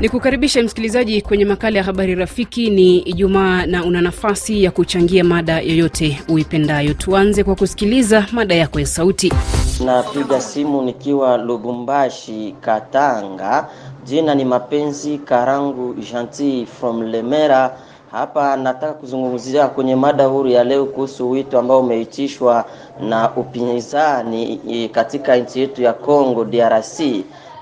Ni kukaribisha msikilizaji kwenye makala ya habari rafiki. Ni Ijumaa na una nafasi ya kuchangia mada yoyote uipendayo. Tuanze kwa kusikiliza mada yako ya sauti. Napiga simu nikiwa Lubumbashi, Katanga. Jina ni Mapenzi Karangu Gentil from Lemera. Hapa nataka kuzungumzia kwenye mada huru ya leo kuhusu wito ambao umeitishwa na upinzani katika nchi yetu ya Congo DRC.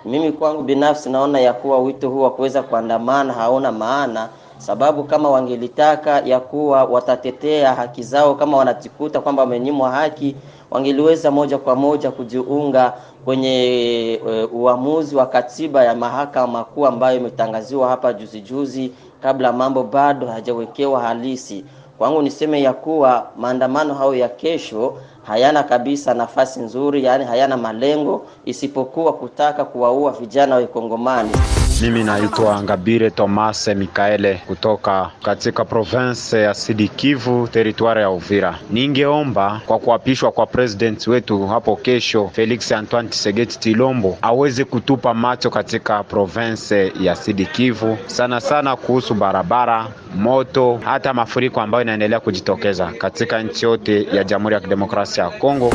Mimi kwangu binafsi naona ya kuwa wito huu wa kuweza kuandamana hauna maana, sababu kama wangelitaka ya kuwa watatetea haki zao, kama wanajikuta kwamba wamenyimwa haki, wangeliweza moja kwa moja kujiunga kwenye uh, uamuzi wa katiba ya mahakama kuu ambayo imetangaziwa hapa juzi juzi, kabla mambo bado hajawekewa halisi. Kwangu niseme ya kuwa maandamano hayo ya kesho hayana kabisa nafasi nzuri, yaani hayana malengo isipokuwa kutaka kuwaua vijana wa Kongomani. Mimi naitwa Ngabire Tomase Mikaele kutoka katika province ya Sidi Kivu, teritwari ya Uvira. Ningeomba kwa kuapishwa kwa president wetu hapo kesho, Felix Antoine Tshisekedi Tshilombo aweze kutupa macho katika province ya Sidi Kivu, sana sana kuhusu barabara, moto, hata mafuriko ambayo inaendelea kujitokeza katika nchi yote ya Jamhuri ya Kidemokrasia ya Kongo.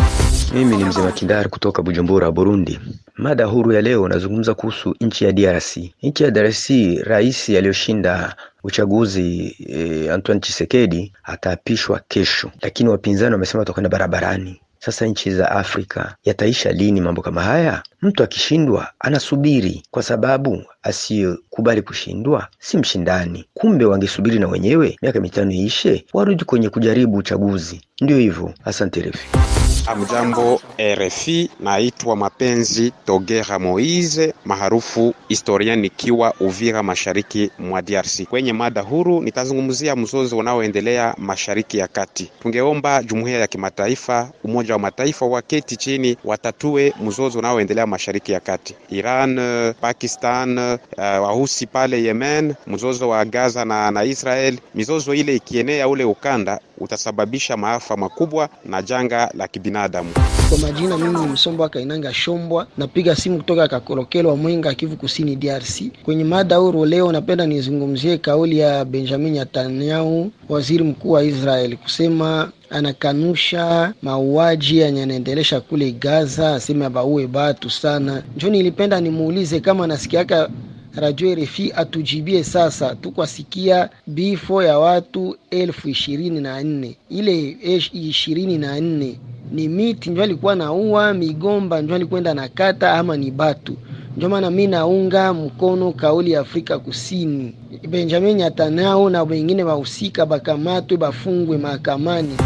Mimi ni mzee wa Kindari kutoka Bujumbura, Burundi. Mada huru ya leo nazungumza kuhusu nchi ya DRC. Nchi ya DRC, rais aliyoshinda uchaguzi eh, Antoine Tshisekedi ataapishwa kesho, lakini wapinzani wamesema watakwenda barabarani. Sasa nchi za Afrika yataisha lini mambo kama haya? Mtu akishindwa anasubiri, kwa sababu asiyekubali kushindwa si mshindani. Kumbe wangesubiri na wenyewe miaka mitano iishe, warudi kwenye kujaribu uchaguzi. Ndio hivyo. Asante refi. Amjambo RFI, naitwa Mapenzi Togera Moise maarufu historia, nikiwa Uvira, mashariki mwa DRC. Kwenye mada huru nitazungumzia mzozo unaoendelea mashariki ya kati. Tungeomba jumuiya ya kimataifa, Umoja wa Mataifa waketi chini, watatue mzozo unaoendelea mashariki ya kati, Iran, Pakistan, uh, Wahusi pale Yemen, mzozo wa Gaza na, na Israel. Mizozo ile ikienea ule ukanda utasababisha maafa makubwa na janga la kibinadamu. Kwa majina, mimi ni Msombo Kainanga Shombwa, napiga simu kutoka Kakolokelo wa Mwenga, Kivu Kusini, DRC. Kwenye mada huru leo, napenda nizungumzie kauli ya Benjamin Netanyahu, waziri mkuu wa Israeli, kusema anakanusha mauaji yanaendelesha kule Gaza, aseme abaue batu sana. Njo nilipenda nimuulize kama anasikiaka Radio RFI atujibie sasa. Tukwasikia bifo ya watu elfu ishirini na nne ile ishirini na nne ni miti njo alikuwa naua, migomba njo alikwenda na kata, ama ni batu? Ndio maana mi naunga mkono kauli ya Afrika Kusini, Benjamin Netanyahu na wengine wahusika bakamatwe, bafungwe mahakamani.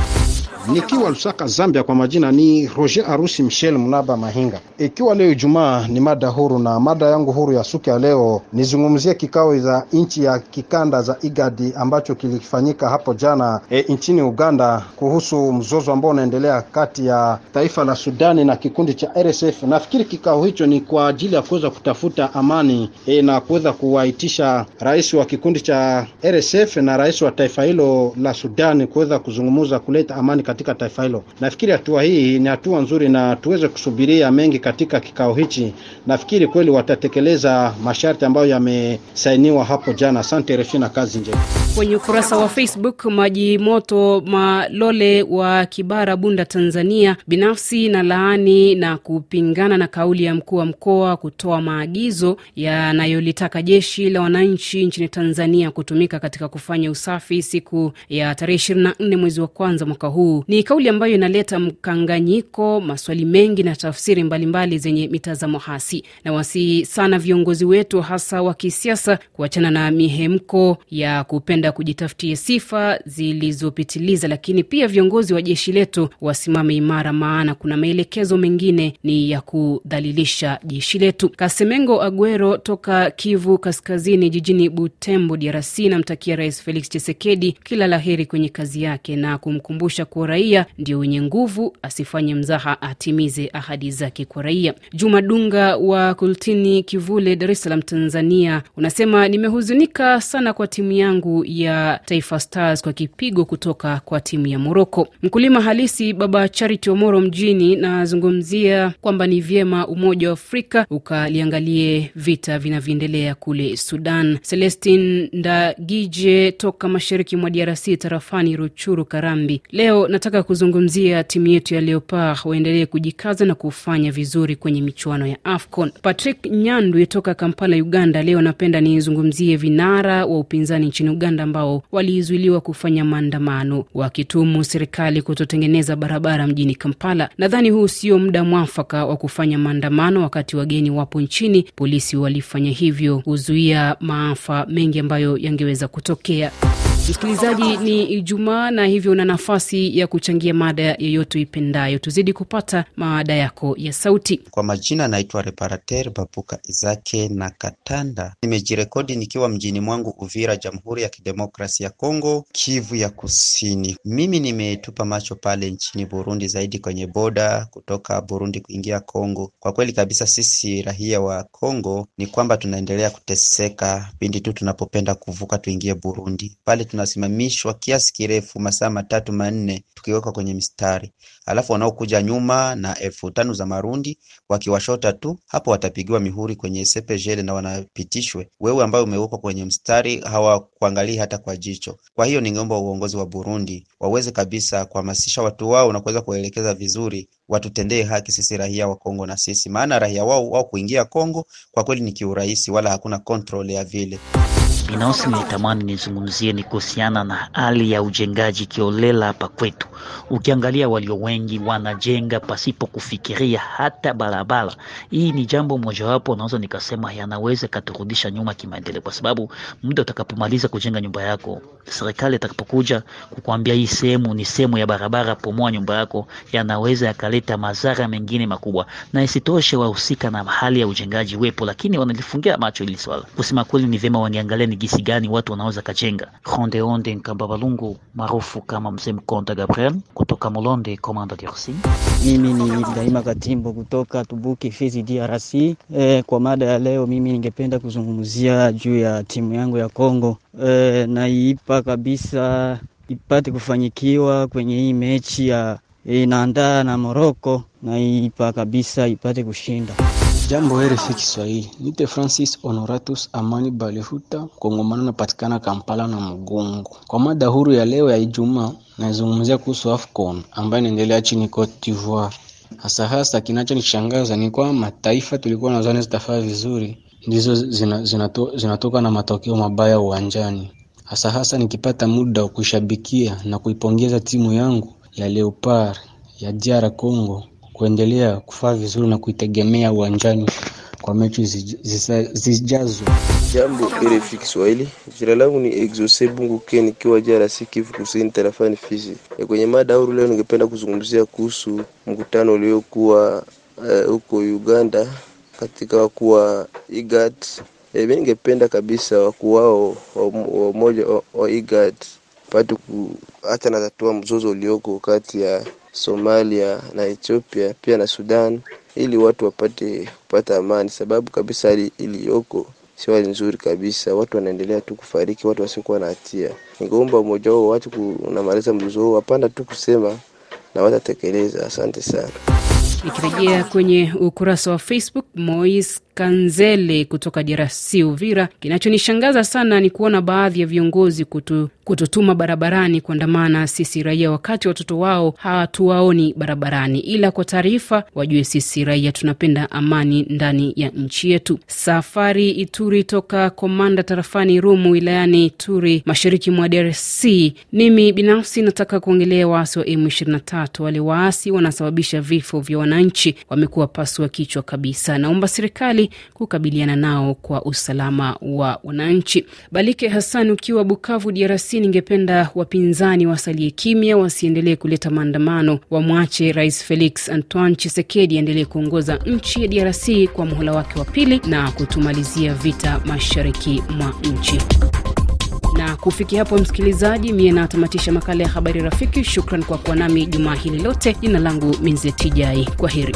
Nikiwa Lusaka, Zambia, kwa majina ni Roger Arusi Michel Mnaba Mahinga. Ikiwa leo Ijumaa ni mada huru, na mada yangu huru ya suki ya leo nizungumzie kikao za nchi ya kikanda za IGADI ambacho kilifanyika hapo jana e, nchini Uganda kuhusu mzozo ambao unaendelea kati ya taifa la Sudani na kikundi cha RSF. Nafikiri kikao hicho ni kwa ajili ya kuweza kutafuta amani e, na kuweza kuwaitisha rais wa kikundi cha RSF na rais wa taifa hilo la Sudani kuweza kuzungumza kuleta amani katika taifa hilo. Nafikiri hatua hii ni hatua nzuri na tuweze kusubiria mengi katika kikao hichi. Nafikiri kweli watatekeleza masharti ambayo yamesainiwa hapo jana. Asante refi na kazi njema. Kwenye ukurasa wa Facebook, Maji Moto Malole wa Kibara, Bunda, Tanzania, binafsi na laani na kupingana na kauli ya mkuu wa mkoa kutoa maagizo yanayolitaka jeshi la wananchi nchini Tanzania kutumika katika kufanya usafi siku ya tarehe 24 mwezi wa kwanza mwaka huu. Ni kauli ambayo inaleta mkanganyiko, maswali mengi na tafsiri mbalimbali mbali zenye mitazamo hasi, na wasi sana viongozi wetu hasa wa kisiasa kuachana na mihemko ya kupenda kujitafutia sifa zilizopitiliza, lakini pia viongozi wa jeshi letu wasimame imara, maana kuna maelekezo mengine ni ya kudhalilisha jeshi letu. Kasemengo Aguero toka Kivu Kaskazini, jijini Butembo, DRC, namtakia Rais Felix Tshisekedi kila la heri kwenye kazi yake na kumkumbusha kuwa raia ndio wenye nguvu, asifanye mzaha, atimize ahadi zake kwa raia. Juma Dunga wa Kultini Kivule, Dar es Salaam, Tanzania, unasema nimehuzunika sana kwa timu yangu ya Taifa Stars kwa kipigo kutoka kwa timu ya Moroko. Mkulima halisi Baba Charity Omoro mjini, nazungumzia kwamba ni vyema Umoja wa Afrika ukaliangalie vita vinavyoendelea kule Sudan. Celestin Ndagije toka mashariki mwa DRC tarafani Ruchuru Karambi, leo nataka kuzungumzia timu yetu ya Leopard waendelee kujikaza na kufanya vizuri kwenye michuano ya AFCON. Patrick Nyandwi toka Kampala, Uganda, leo napenda nizungumzie vinara wa upinzani nchini Uganda ambao walizuiliwa kufanya maandamano wakitumu serikali kutotengeneza barabara mjini Kampala. Nadhani huu sio muda mwafaka wa kufanya maandamano wakati wageni wapo nchini. Polisi walifanya hivyo kuzuia maafa mengi ambayo yangeweza kutokea. Msikilizaji, ni Ijumaa na hivyo una nafasi ya kuchangia mada yoyote ipendayo. Tuzidi kupata mada yako ya sauti. Kwa majina naitwa Reparater Babuka Izake na Katanda. Nimejirekodi nikiwa mjini mwangu Uvira, Jamhuri ya Kidemokrasi ya Kongo, Kivu ya Kusini. Mimi nimetupa macho pale nchini Burundi, zaidi kwenye boda kutoka Burundi kuingia Kongo. Kwa kweli kabisa, sisi raia wa Kongo ni kwamba tunaendelea kuteseka pindi tu tunapopenda kuvuka tuingie Burundi pale tunasimamishwa kiasi kirefu, masaa matatu manne, tukiwekwa kwenye mistari, alafu wanaokuja nyuma na elfu tano za marundi wakiwashota tu hapo, watapigiwa mihuri kwenye sepejele na wanapitishwe. Wewe ambaye umewekwa kwenye mstari hawakuangalii hata kwa jicho. Kwa hiyo ningeomba uongozi wa Burundi waweze kabisa kuhamasisha watu wao na kuweza kuwaelekeza vizuri, watutendee haki sisi raia wa Kongo na sisi, maana raia wao wao kuingia Kongo kwa kweli ni kiurahisi, wala hakuna control ya vile Binafsi nilitamani nizungumzie ni kuhusiana na hali ya ujengaji kiolela hapa kwetu. Ukiangalia walio wengi wanajenga pasipo kufikiria hata barabara. Hii ni jambo mojawapo naweza nikasema yanaweza katurudisha nyuma kimaendeleo, kwa sababu muda utakapomaliza kujenga nyumba yako, serikali itakapokuja kukuambia hii sehemu ni sehemu ya barabara, pomoa nyumba yako, yanaweza yakaleta madhara mengine makubwa. Na isitoshe wahusika na hali ya ujengaji wepo, lakini wanalifungia macho hili swala. Kusema kweli, ni vyema wangeangalia ni gisi gani watu wanaweza kajenga. Ronde Onde Nkamba Balungu maarufu kama Mzee Mkonta Gabriel kutoka Mulonde, Komanda DRC. Mimi ni Daima Katimbo kutoka Tubuki Fizi DRC. E, kwa mada ya leo mimi ningependa kuzungumzia juu ya timu yangu ya Kongo. E, naiipa kabisa ipate kufanyikiwa kwenye hii mechi ya inaandaa na Moroko, naipa kabisa ipate kushinda. Jambo RFI Kiswahili, nite Francis Honoratus Amani Balihuta, Kongomano napatikana Kampala na Mugungu. Kwa mada huru ya leo ya Ijumaa, nazungumzia kuhusu AFCON ambayo inaendelea chini Cote d'Ivoire. Hasa hasa kinachonishangaza ni kwamba mataifa tulikuwa nazani zitafaa vizuri ndizo zina, zinato, zinatoka na matokeo mabaya uwanjani. Hasa hasa nikipata muda wa kushabikia na kuipongeza timu yangu ya Leopard ya DR Congo kuendelea kufaa vizuri na kuitegemea uwanjani kwa mechi zijazo. Jambo RFI Kiswahili, jina langu ni Exose Bungu nikiwa DRC Kivu Kusini tarafani Fizi. E, kwenye mada huru leo ningependa kuzungumzia kuhusu mkutano uliokuwa huko uh, Uganda katika wakuu wa IGAD. E, mi ningependa kabisa wakuu wao wa umoja wa IGAD pate kuacha na tatua mzozo ulioko kati ya Somalia na Ethiopia pia na Sudan ili watu wapate kupata amani, sababu kabisa hali iliyoko sio hali nzuri kabisa. Watu wanaendelea tu kufariki, watu wasiokuwa na hatia. Ningeomba umoja wao watu kunamaliza mzozo huo, wapanda tu kusema na watatekeleza. Asante sana. Nikirejea kwenye ukurasa wa Facebook, Mois Kanzele kutoka DRC Uvira, kinachonishangaza sana ni kuona baadhi ya viongozi kutu, kututuma barabarani kuandamana sisi raia, wakati watoto wao hatuwaoni barabarani. Ila kwa taarifa, wajue sisi raia tunapenda amani ndani ya nchi yetu. Safari Ituri toka Komanda tarafani Rumu wilayani Ituri, mashariki mwa DRC. Mimi binafsi nataka kuongelea waasi wa M23. Wale waasi wanasababisha vifo vya wananchi, wamekuwa pasua kichwa kabisa. Naomba serikali kukabiliana nao kwa usalama wa wananchi. Balike Hassan ukiwa Bukavu, DRC, ningependa wapinzani wasalie kimya, wasiendelee kuleta maandamano, wamwache Rais Felix Antoine Chisekedi aendelee kuongoza nchi ya DRC kwa muhula wake wa pili na kutumalizia vita mashariki mwa nchi. Kufikia hapo, msikilizaji, mie natamatisha makala ya habari rafiki. Shukran kwa kuwa nami jumaa hili lote. Jina langu Minzetijai, kwa heri.